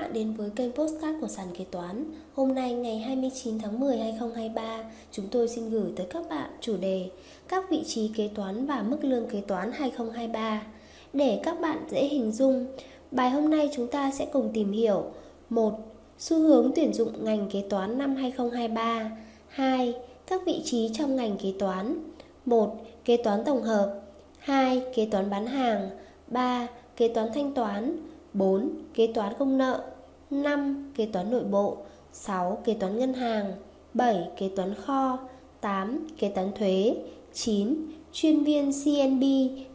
bạn đến với kênh Postcard của Sàn Kế Toán. Hôm nay ngày 29 tháng 10 2023, chúng tôi xin gửi tới các bạn chủ đề Các vị trí kế toán và mức lương kế toán 2023. Để các bạn dễ hình dung, bài hôm nay chúng ta sẽ cùng tìm hiểu 1. Xu hướng tuyển dụng ngành kế toán năm 2023 2. Các vị trí trong ngành kế toán 1. Kế toán tổng hợp 2. Kế toán bán hàng 3. Kế toán thanh toán 4. Kế toán công nợ 5. Kế toán nội bộ 6. Kế toán ngân hàng 7. Kế toán kho 8. Kế toán thuế 9. Chuyên viên CNB,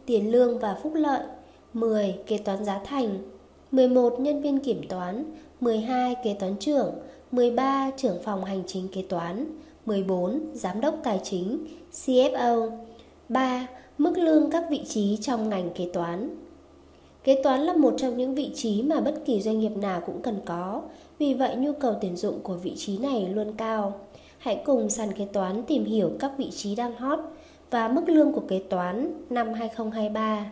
tiền lương và phúc lợi 10. Kế toán giá thành 11. Nhân viên kiểm toán 12. Kế toán trưởng 13. Trưởng phòng hành chính kế toán 14. Giám đốc tài chính CFO 3. Mức lương các vị trí trong ngành kế toán Kế toán là một trong những vị trí mà bất kỳ doanh nghiệp nào cũng cần có, vì vậy nhu cầu tuyển dụng của vị trí này luôn cao. Hãy cùng sàn kế toán tìm hiểu các vị trí đang hot và mức lương của kế toán năm 2023.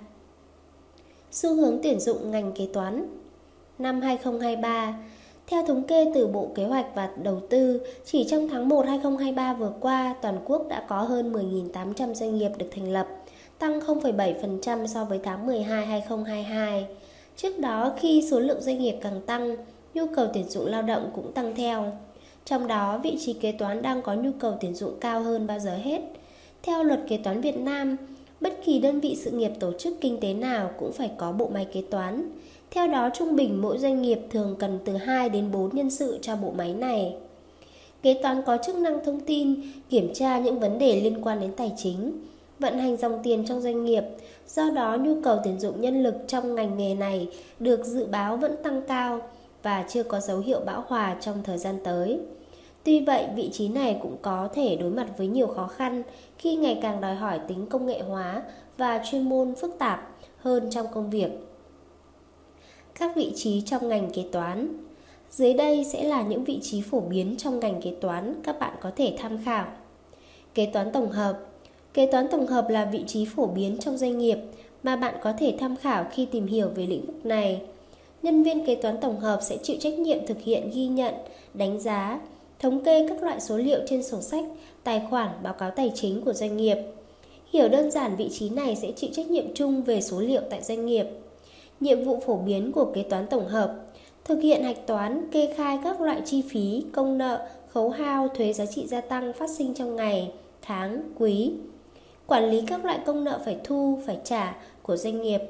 Xu hướng tuyển dụng ngành kế toán năm 2023 theo thống kê từ Bộ Kế hoạch và Đầu tư, chỉ trong tháng 1 2023 vừa qua, toàn quốc đã có hơn 10.800 doanh nghiệp được thành lập, tăng 0,7% so với tháng 12 2022. Trước đó, khi số lượng doanh nghiệp càng tăng, nhu cầu tuyển dụng lao động cũng tăng theo. Trong đó, vị trí kế toán đang có nhu cầu tuyển dụng cao hơn bao giờ hết. Theo luật kế toán Việt Nam, bất kỳ đơn vị sự nghiệp tổ chức kinh tế nào cũng phải có bộ máy kế toán. Theo đó, trung bình mỗi doanh nghiệp thường cần từ 2 đến 4 nhân sự cho bộ máy này. Kế toán có chức năng thông tin, kiểm tra những vấn đề liên quan đến tài chính, vận hành dòng tiền trong doanh nghiệp. Do đó, nhu cầu tuyển dụng nhân lực trong ngành nghề này được dự báo vẫn tăng cao và chưa có dấu hiệu bão hòa trong thời gian tới. Tuy vậy, vị trí này cũng có thể đối mặt với nhiều khó khăn khi ngày càng đòi hỏi tính công nghệ hóa và chuyên môn phức tạp hơn trong công việc. Các vị trí trong ngành kế toán Dưới đây sẽ là những vị trí phổ biến trong ngành kế toán các bạn có thể tham khảo. Kế toán tổng hợp Kế toán tổng hợp là vị trí phổ biến trong doanh nghiệp mà bạn có thể tham khảo khi tìm hiểu về lĩnh vực này. Nhân viên kế toán tổng hợp sẽ chịu trách nhiệm thực hiện ghi nhận, đánh giá, thống kê các loại số liệu trên sổ sách, tài khoản, báo cáo tài chính của doanh nghiệp. Hiểu đơn giản vị trí này sẽ chịu trách nhiệm chung về số liệu tại doanh nghiệp. Nhiệm vụ phổ biến của kế toán tổng hợp thực hiện hạch toán, kê khai các loại chi phí, công nợ, khấu hao, thuế giá trị gia tăng phát sinh trong ngày, tháng, quý, quản lý các loại công nợ phải thu, phải trả của doanh nghiệp,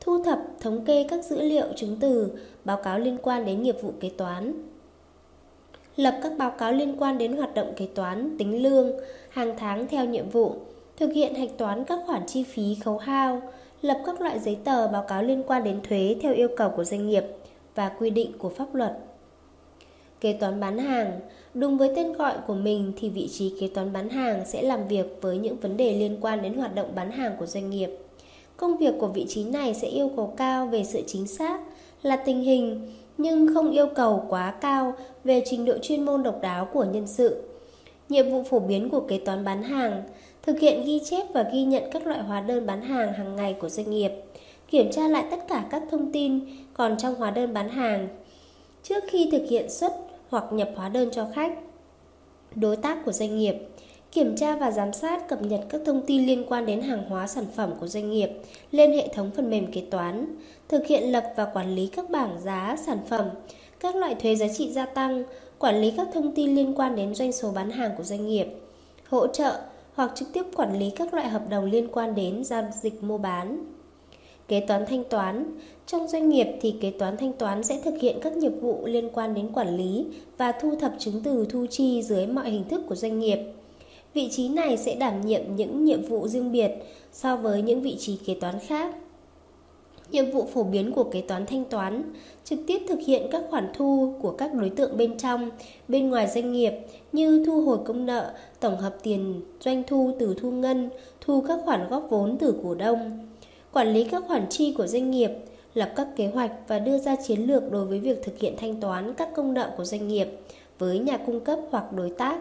thu thập, thống kê các dữ liệu chứng từ, báo cáo liên quan đến nghiệp vụ kế toán, lập các báo cáo liên quan đến hoạt động kế toán, tính lương, hàng tháng theo nhiệm vụ, thực hiện hạch toán các khoản chi phí khấu hao, lập các loại giấy tờ báo cáo liên quan đến thuế theo yêu cầu của doanh nghiệp và quy định của pháp luật. Kế toán bán hàng Đúng với tên gọi của mình thì vị trí kế toán bán hàng sẽ làm việc với những vấn đề liên quan đến hoạt động bán hàng của doanh nghiệp. Công việc của vị trí này sẽ yêu cầu cao về sự chính xác, là tình hình, nhưng không yêu cầu quá cao về trình độ chuyên môn độc đáo của nhân sự. Nhiệm vụ phổ biến của kế toán bán hàng thực hiện ghi chép và ghi nhận các loại hóa đơn bán hàng hàng ngày của doanh nghiệp, kiểm tra lại tất cả các thông tin còn trong hóa đơn bán hàng trước khi thực hiện xuất hoặc nhập hóa đơn cho khách. Đối tác của doanh nghiệp kiểm tra và giám sát cập nhật các thông tin liên quan đến hàng hóa sản phẩm của doanh nghiệp lên hệ thống phần mềm kế toán, thực hiện lập và quản lý các bảng giá sản phẩm, các loại thuế giá trị gia tăng, quản lý các thông tin liên quan đến doanh số bán hàng của doanh nghiệp, hỗ trợ hoặc trực tiếp quản lý các loại hợp đồng liên quan đến giao dịch mua bán. Kế toán thanh toán trong doanh nghiệp thì kế toán thanh toán sẽ thực hiện các nhiệm vụ liên quan đến quản lý và thu thập chứng từ thu chi dưới mọi hình thức của doanh nghiệp. Vị trí này sẽ đảm nhiệm những nhiệm vụ riêng biệt so với những vị trí kế toán khác. Nhiệm vụ phổ biến của kế toán thanh toán trực tiếp thực hiện các khoản thu của các đối tượng bên trong, bên ngoài doanh nghiệp như thu hồi công nợ, tổng hợp tiền doanh thu từ thu ngân, thu các khoản góp vốn từ cổ đông, quản lý các khoản chi của doanh nghiệp, lập các kế hoạch và đưa ra chiến lược đối với việc thực hiện thanh toán các công nợ của doanh nghiệp với nhà cung cấp hoặc đối tác,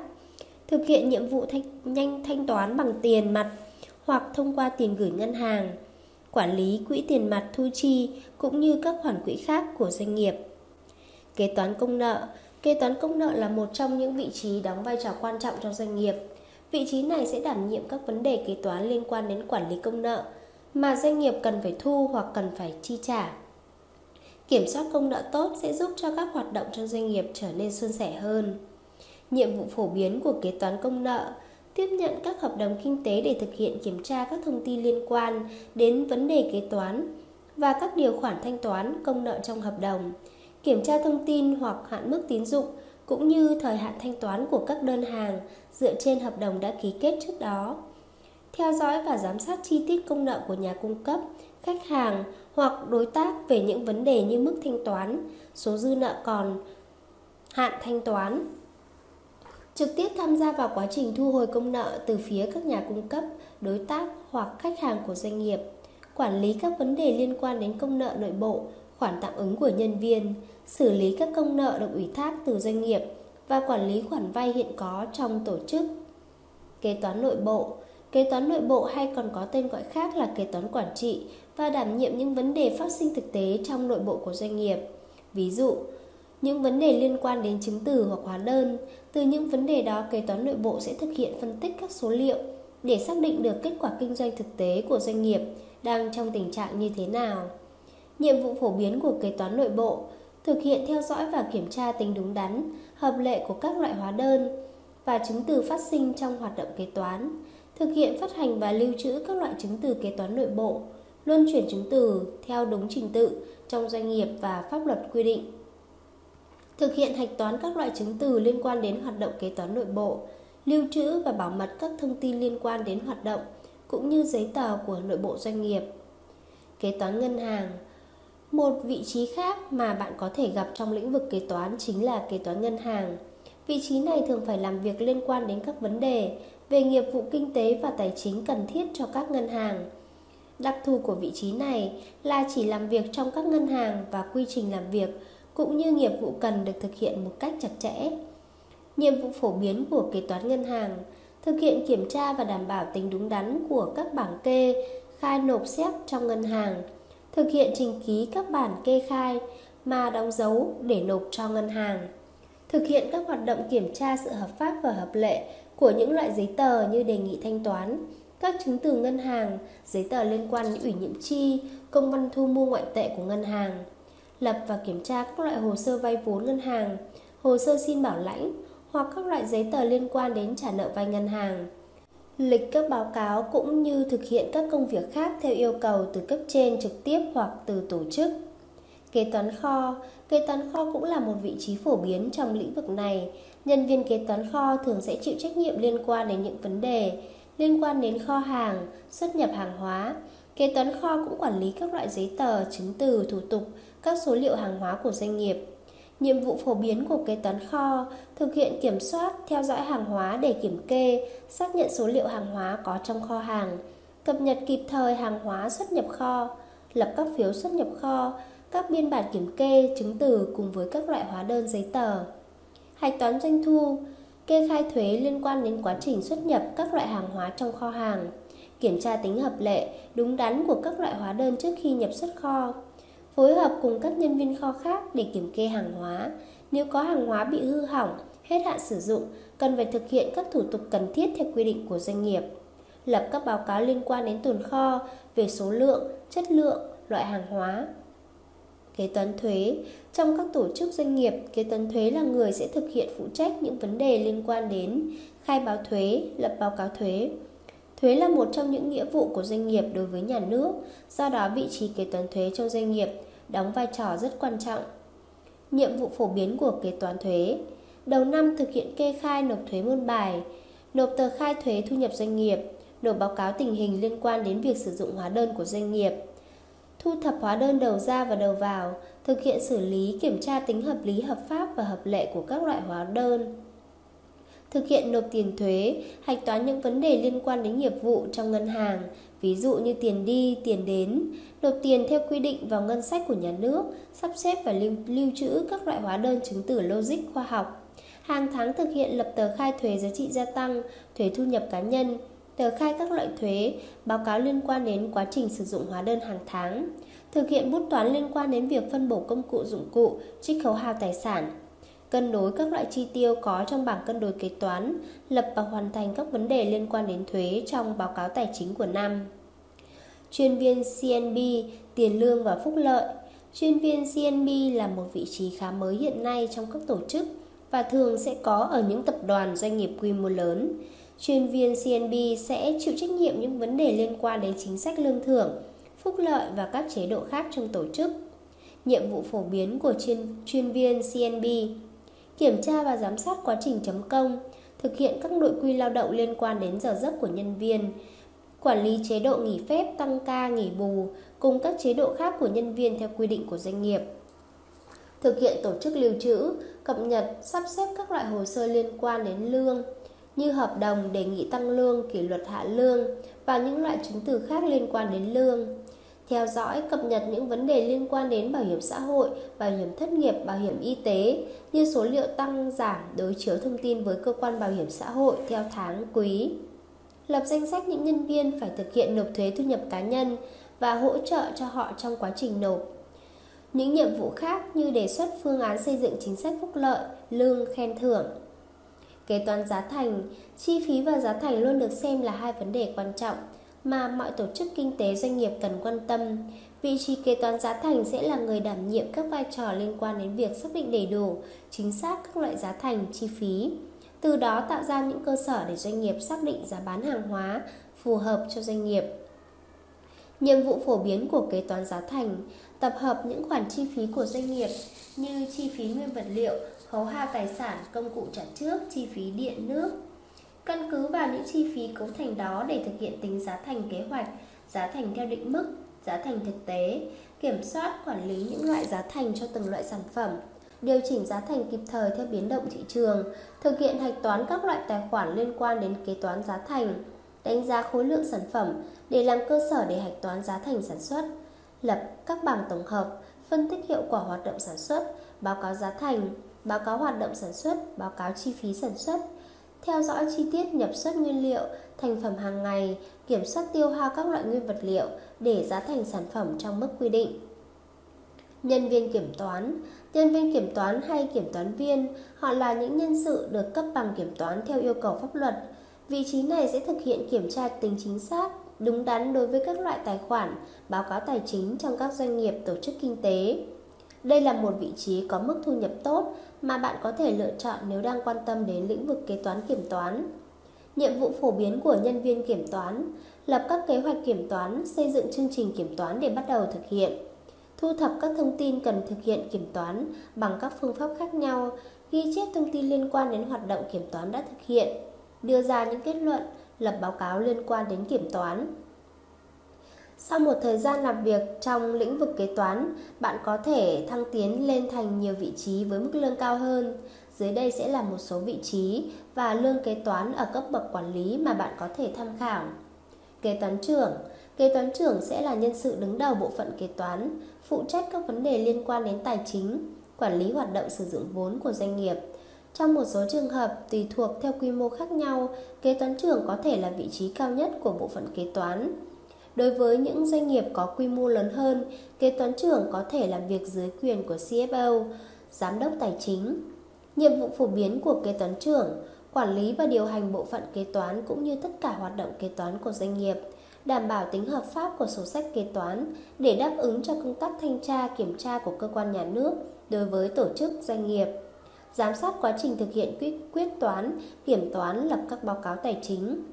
thực hiện nhiệm vụ thanh, nhanh thanh toán bằng tiền mặt hoặc thông qua tiền gửi ngân hàng, quản lý quỹ tiền mặt thu chi cũng như các khoản quỹ khác của doanh nghiệp. Kế toán công nợ Kế toán công nợ là một trong những vị trí đóng vai trò quan trọng trong doanh nghiệp. Vị trí này sẽ đảm nhiệm các vấn đề kế toán liên quan đến quản lý công nợ mà doanh nghiệp cần phải thu hoặc cần phải chi trả. Kiểm soát công nợ tốt sẽ giúp cho các hoạt động trong doanh nghiệp trở nên suôn sẻ hơn. Nhiệm vụ phổ biến của kế toán công nợ tiếp nhận các hợp đồng kinh tế để thực hiện kiểm tra các thông tin liên quan đến vấn đề kế toán và các điều khoản thanh toán công nợ trong hợp đồng, kiểm tra thông tin hoặc hạn mức tín dụng cũng như thời hạn thanh toán của các đơn hàng dựa trên hợp đồng đã ký kết trước đó. Theo dõi và giám sát chi tiết công nợ của nhà cung cấp, khách hàng hoặc đối tác về những vấn đề như mức thanh toán, số dư nợ còn, hạn thanh toán. Trực tiếp tham gia vào quá trình thu hồi công nợ từ phía các nhà cung cấp, đối tác hoặc khách hàng của doanh nghiệp, quản lý các vấn đề liên quan đến công nợ nội bộ, khoản tạm ứng của nhân viên, xử lý các công nợ được ủy thác từ doanh nghiệp và quản lý khoản vay hiện có trong tổ chức. Kế toán nội bộ Kế toán nội bộ hay còn có tên gọi khác là kế toán quản trị và đảm nhiệm những vấn đề phát sinh thực tế trong nội bộ của doanh nghiệp. Ví dụ, những vấn đề liên quan đến chứng từ hoặc hóa đơn, từ những vấn đề đó kế toán nội bộ sẽ thực hiện phân tích các số liệu để xác định được kết quả kinh doanh thực tế của doanh nghiệp đang trong tình trạng như thế nào. Nhiệm vụ phổ biến của kế toán nội bộ thực hiện theo dõi và kiểm tra tính đúng đắn, hợp lệ của các loại hóa đơn và chứng từ phát sinh trong hoạt động kế toán, thực hiện phát hành và lưu trữ các loại chứng từ kế toán nội bộ, luân chuyển chứng từ theo đúng trình tự trong doanh nghiệp và pháp luật quy định. Thực hiện hạch toán các loại chứng từ liên quan đến hoạt động kế toán nội bộ, lưu trữ và bảo mật các thông tin liên quan đến hoạt động cũng như giấy tờ của nội bộ doanh nghiệp. Kế toán ngân hàng một vị trí khác mà bạn có thể gặp trong lĩnh vực kế toán chính là kế toán ngân hàng. Vị trí này thường phải làm việc liên quan đến các vấn đề về nghiệp vụ kinh tế và tài chính cần thiết cho các ngân hàng. Đặc thù của vị trí này là chỉ làm việc trong các ngân hàng và quy trình làm việc cũng như nghiệp vụ cần được thực hiện một cách chặt chẽ. Nhiệm vụ phổ biến của kế toán ngân hàng thực hiện kiểm tra và đảm bảo tính đúng đắn của các bảng kê khai nộp xếp trong ngân hàng thực hiện trình ký các bản kê khai mà đóng dấu để nộp cho ngân hàng, thực hiện các hoạt động kiểm tra sự hợp pháp và hợp lệ của những loại giấy tờ như đề nghị thanh toán, các chứng từ ngân hàng, giấy tờ liên quan đến ủy nhiệm chi, công văn thu mua ngoại tệ của ngân hàng, lập và kiểm tra các loại hồ sơ vay vốn ngân hàng, hồ sơ xin bảo lãnh hoặc các loại giấy tờ liên quan đến trả nợ vay ngân hàng lịch các báo cáo cũng như thực hiện các công việc khác theo yêu cầu từ cấp trên trực tiếp hoặc từ tổ chức. Kế toán kho Kế toán kho cũng là một vị trí phổ biến trong lĩnh vực này. Nhân viên kế toán kho thường sẽ chịu trách nhiệm liên quan đến những vấn đề liên quan đến kho hàng, xuất nhập hàng hóa. Kế toán kho cũng quản lý các loại giấy tờ, chứng từ, thủ tục, các số liệu hàng hóa của doanh nghiệp. Nhiệm vụ phổ biến của kế toán kho thực hiện kiểm soát, theo dõi hàng hóa để kiểm kê, xác nhận số liệu hàng hóa có trong kho hàng, cập nhật kịp thời hàng hóa xuất nhập kho, lập các phiếu xuất nhập kho, các biên bản kiểm kê, chứng từ cùng với các loại hóa đơn giấy tờ. Hạch toán doanh thu, kê khai thuế liên quan đến quá trình xuất nhập các loại hàng hóa trong kho hàng, kiểm tra tính hợp lệ, đúng đắn của các loại hóa đơn trước khi nhập xuất kho, phối hợp cùng các nhân viên kho khác để kiểm kê hàng hóa. Nếu có hàng hóa bị hư hỏng, hết hạn sử dụng, cần phải thực hiện các thủ tục cần thiết theo quy định của doanh nghiệp. Lập các báo cáo liên quan đến tồn kho về số lượng, chất lượng, loại hàng hóa. Kế toán thuế. Trong các tổ chức doanh nghiệp, kế toán thuế là người sẽ thực hiện phụ trách những vấn đề liên quan đến khai báo thuế, lập báo cáo thuế, Thuế là một trong những nghĩa vụ của doanh nghiệp đối với nhà nước, do đó vị trí kế toán thuế trong doanh nghiệp đóng vai trò rất quan trọng. Nhiệm vụ phổ biến của kế toán thuế. Đầu năm thực hiện kê khai nộp thuế môn bài, nộp tờ khai thuế thu nhập doanh nghiệp, nộp báo cáo tình hình liên quan đến việc sử dụng hóa đơn của doanh nghiệp, thu thập hóa đơn đầu ra và đầu vào, thực hiện xử lý kiểm tra tính hợp lý hợp pháp và hợp lệ của các loại hóa đơn thực hiện nộp tiền thuế, hạch toán những vấn đề liên quan đến nghiệp vụ trong ngân hàng, ví dụ như tiền đi, tiền đến, nộp tiền theo quy định vào ngân sách của nhà nước, sắp xếp và lưu, lưu trữ các loại hóa đơn chứng tử logic khoa học. Hàng tháng thực hiện lập tờ khai thuế giá trị gia tăng, thuế thu nhập cá nhân, tờ khai các loại thuế, báo cáo liên quan đến quá trình sử dụng hóa đơn hàng tháng, thực hiện bút toán liên quan đến việc phân bổ công cụ dụng cụ, trích khấu hao tài sản, cân đối các loại chi tiêu có trong bảng cân đối kế toán, lập và hoàn thành các vấn đề liên quan đến thuế trong báo cáo tài chính của năm. Chuyên viên CNB, tiền lương và phúc lợi Chuyên viên CNB là một vị trí khá mới hiện nay trong các tổ chức và thường sẽ có ở những tập đoàn doanh nghiệp quy mô lớn. Chuyên viên CNB sẽ chịu trách nhiệm những vấn đề liên quan đến chính sách lương thưởng, phúc lợi và các chế độ khác trong tổ chức. Nhiệm vụ phổ biến của chuyên, chuyên viên CNB Kiểm tra và giám sát quá trình chấm công, thực hiện các nội quy lao động liên quan đến giờ giấc của nhân viên, quản lý chế độ nghỉ phép, tăng ca, nghỉ bù, cùng các chế độ khác của nhân viên theo quy định của doanh nghiệp. Thực hiện tổ chức lưu trữ, cập nhật, sắp xếp các loại hồ sơ liên quan đến lương, như hợp đồng đề nghị tăng lương, kỷ luật hạ lương và những loại chứng từ khác liên quan đến lương. Theo dõi, cập nhật những vấn đề liên quan đến bảo hiểm xã hội, bảo hiểm thất nghiệp, bảo hiểm y tế như số liệu tăng giảm đối chiếu thông tin với cơ quan bảo hiểm xã hội theo tháng quý. Lập danh sách những nhân viên phải thực hiện nộp thuế thu nhập cá nhân và hỗ trợ cho họ trong quá trình nộp. Những nhiệm vụ khác như đề xuất phương án xây dựng chính sách phúc lợi, lương, khen thưởng. Kế toán giá thành, chi phí và giá thành luôn được xem là hai vấn đề quan trọng mà mọi tổ chức kinh tế doanh nghiệp cần quan tâm. Vị trí kế toán giá thành sẽ là người đảm nhiệm các vai trò liên quan đến việc xác định đầy đủ, chính xác các loại giá thành, chi phí. Từ đó tạo ra những cơ sở để doanh nghiệp xác định giá bán hàng hóa phù hợp cho doanh nghiệp. Nhiệm vụ phổ biến của kế toán giá thành tập hợp những khoản chi phí của doanh nghiệp như chi phí nguyên vật liệu, khấu hao tài sản, công cụ trả trước, chi phí điện nước. Căn cứ vào những chi phí cấu thành đó để thực hiện tính giá thành kế hoạch, giá thành theo định mức, giá thành thực tế, kiểm soát quản lý những loại giá thành cho từng loại sản phẩm, điều chỉnh giá thành kịp thời theo biến động thị trường, thực hiện hạch toán các loại tài khoản liên quan đến kế toán giá thành, đánh giá khối lượng sản phẩm để làm cơ sở để hạch toán giá thành sản xuất, lập các bảng tổng hợp, phân tích hiệu quả hoạt động sản xuất, báo cáo giá thành, báo cáo hoạt động sản xuất, báo cáo chi phí sản xuất, theo dõi chi tiết nhập xuất nguyên liệu, thành phẩm hàng ngày, kiểm soát tiêu hao các loại nguyên vật liệu để giá thành sản phẩm trong mức quy định. Nhân viên kiểm toán Nhân viên kiểm toán hay kiểm toán viên, họ là những nhân sự được cấp bằng kiểm toán theo yêu cầu pháp luật. Vị trí này sẽ thực hiện kiểm tra tính chính xác, đúng đắn đối với các loại tài khoản, báo cáo tài chính trong các doanh nghiệp tổ chức kinh tế. Đây là một vị trí có mức thu nhập tốt mà bạn có thể lựa chọn nếu đang quan tâm đến lĩnh vực kế toán kiểm toán. Nhiệm vụ phổ biến của nhân viên kiểm toán lập các kế hoạch kiểm toán, xây dựng chương trình kiểm toán để bắt đầu thực hiện. Thu thập các thông tin cần thực hiện kiểm toán bằng các phương pháp khác nhau, ghi chép thông tin liên quan đến hoạt động kiểm toán đã thực hiện, đưa ra những kết luận, lập báo cáo liên quan đến kiểm toán. Sau một thời gian làm việc trong lĩnh vực kế toán, bạn có thể thăng tiến lên thành nhiều vị trí với mức lương cao hơn. Dưới đây sẽ là một số vị trí và lương kế toán ở cấp bậc quản lý mà bạn có thể tham khảo. Kế toán trưởng Kế toán trưởng sẽ là nhân sự đứng đầu bộ phận kế toán, phụ trách các vấn đề liên quan đến tài chính, quản lý hoạt động sử dụng vốn của doanh nghiệp. Trong một số trường hợp, tùy thuộc theo quy mô khác nhau, kế toán trưởng có thể là vị trí cao nhất của bộ phận kế toán. Đối với những doanh nghiệp có quy mô lớn hơn, kế toán trưởng có thể làm việc dưới quyền của CFO, giám đốc tài chính. Nhiệm vụ phổ biến của kế toán trưởng, quản lý và điều hành bộ phận kế toán cũng như tất cả hoạt động kế toán của doanh nghiệp, đảm bảo tính hợp pháp của sổ sách kế toán để đáp ứng cho công tác thanh tra kiểm tra của cơ quan nhà nước đối với tổ chức doanh nghiệp giám sát quá trình thực hiện quyết, quyết toán, kiểm toán, lập các báo cáo tài chính,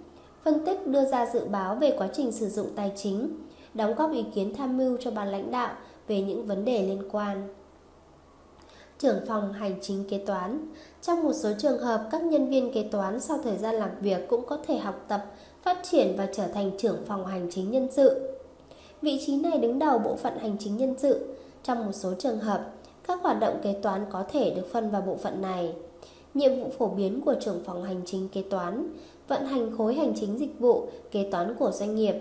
phân tích đưa ra dự báo về quá trình sử dụng tài chính, đóng góp ý kiến tham mưu cho ban lãnh đạo về những vấn đề liên quan. Trưởng phòng hành chính kế toán Trong một số trường hợp, các nhân viên kế toán sau thời gian làm việc cũng có thể học tập, phát triển và trở thành trưởng phòng hành chính nhân sự. Vị trí này đứng đầu bộ phận hành chính nhân sự. Trong một số trường hợp, các hoạt động kế toán có thể được phân vào bộ phận này. Nhiệm vụ phổ biến của trưởng phòng hành chính kế toán vận hành khối hành chính dịch vụ, kế toán của doanh nghiệp,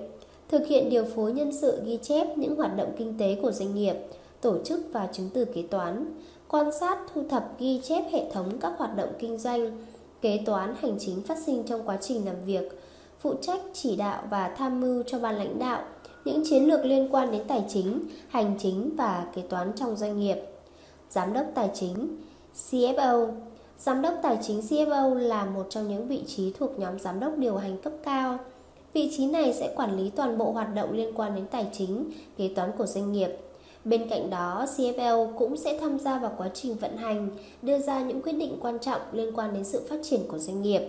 thực hiện điều phối nhân sự ghi chép những hoạt động kinh tế của doanh nghiệp, tổ chức và chứng từ kế toán, quan sát, thu thập, ghi chép hệ thống các hoạt động kinh doanh, kế toán hành chính phát sinh trong quá trình làm việc, phụ trách chỉ đạo và tham mưu cho ban lãnh đạo những chiến lược liên quan đến tài chính, hành chính và kế toán trong doanh nghiệp. Giám đốc tài chính CFO Giám đốc tài chính CFO là một trong những vị trí thuộc nhóm giám đốc điều hành cấp cao. Vị trí này sẽ quản lý toàn bộ hoạt động liên quan đến tài chính, kế toán của doanh nghiệp. Bên cạnh đó, CFO cũng sẽ tham gia vào quá trình vận hành, đưa ra những quyết định quan trọng liên quan đến sự phát triển của doanh nghiệp.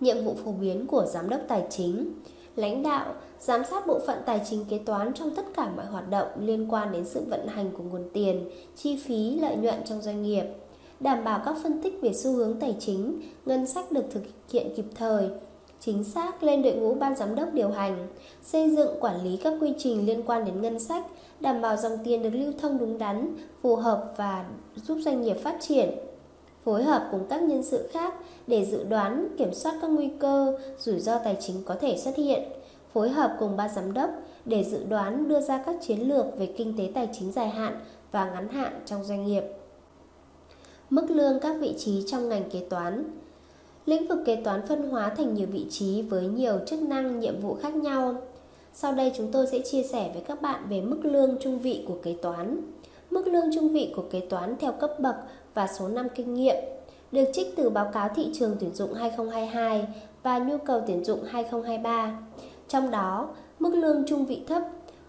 Nhiệm vụ phổ biến của giám đốc tài chính lãnh đạo, giám sát bộ phận tài chính kế toán trong tất cả mọi hoạt động liên quan đến sự vận hành của nguồn tiền, chi phí, lợi nhuận trong doanh nghiệp, đảm bảo các phân tích về xu hướng tài chính, ngân sách được thực hiện kịp thời, chính xác lên đội ngũ ban giám đốc điều hành, xây dựng quản lý các quy trình liên quan đến ngân sách, đảm bảo dòng tiền được lưu thông đúng đắn, phù hợp và giúp doanh nghiệp phát triển. Phối hợp cùng các nhân sự khác để dự đoán, kiểm soát các nguy cơ, rủi ro tài chính có thể xuất hiện. Phối hợp cùng ban giám đốc để dự đoán đưa ra các chiến lược về kinh tế tài chính dài hạn và ngắn hạn trong doanh nghiệp. Mức lương các vị trí trong ngành kế toán Lĩnh vực kế toán phân hóa thành nhiều vị trí với nhiều chức năng, nhiệm vụ khác nhau. Sau đây chúng tôi sẽ chia sẻ với các bạn về mức lương trung vị của kế toán. Mức lương trung vị của kế toán theo cấp bậc và số năm kinh nghiệm được trích từ báo cáo thị trường tuyển dụng 2022 và nhu cầu tuyển dụng 2023. Trong đó, mức lương trung vị thấp,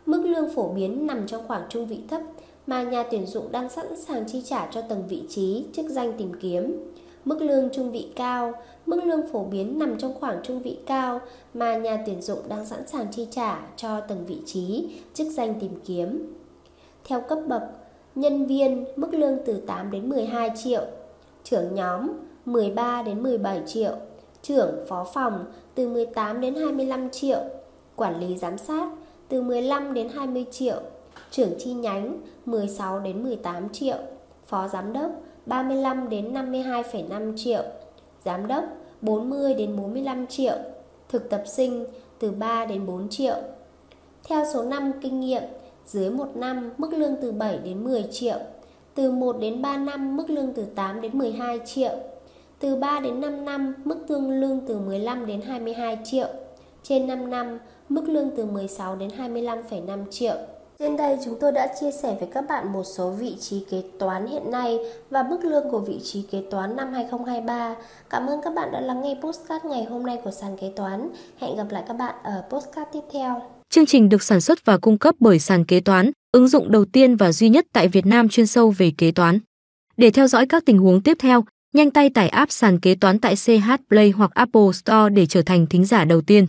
mức lương phổ biến nằm trong khoảng trung vị thấp mà nhà tuyển dụng đang sẵn sàng chi trả cho từng vị trí, chức danh tìm kiếm. Mức lương trung vị cao, mức lương phổ biến nằm trong khoảng trung vị cao mà nhà tuyển dụng đang sẵn sàng chi trả cho từng vị trí, chức danh tìm kiếm. Theo cấp bậc, nhân viên mức lương từ 8 đến 12 triệu, trưởng nhóm 13 đến 17 triệu, trưởng phó phòng từ 18 đến 25 triệu, quản lý giám sát từ 15 đến 20 triệu, trưởng chi nhánh 16 đến 18 triệu, phó giám đốc 35 đến 52,5 triệu, giám đốc 40 đến 45 triệu, thực tập sinh từ 3 đến 4 triệu. Theo số năm kinh nghiệm, dưới 1 năm mức lương từ 7 đến 10 triệu, từ 1 đến 3 năm mức lương từ 8 đến 12 triệu, từ 3 đến 5 năm mức tương lương từ 15 đến 22 triệu, trên 5 năm mức lương từ 16 đến 25,5 triệu. Trên đây chúng tôi đã chia sẻ với các bạn một số vị trí kế toán hiện nay và mức lương của vị trí kế toán năm 2023. Cảm ơn các bạn đã lắng nghe postcard ngày hôm nay của sàn kế toán. Hẹn gặp lại các bạn ở postcard tiếp theo. Chương trình được sản xuất và cung cấp bởi sàn kế toán, ứng dụng đầu tiên và duy nhất tại Việt Nam chuyên sâu về kế toán. Để theo dõi các tình huống tiếp theo, nhanh tay tải app sàn kế toán tại CH Play hoặc Apple Store để trở thành thính giả đầu tiên.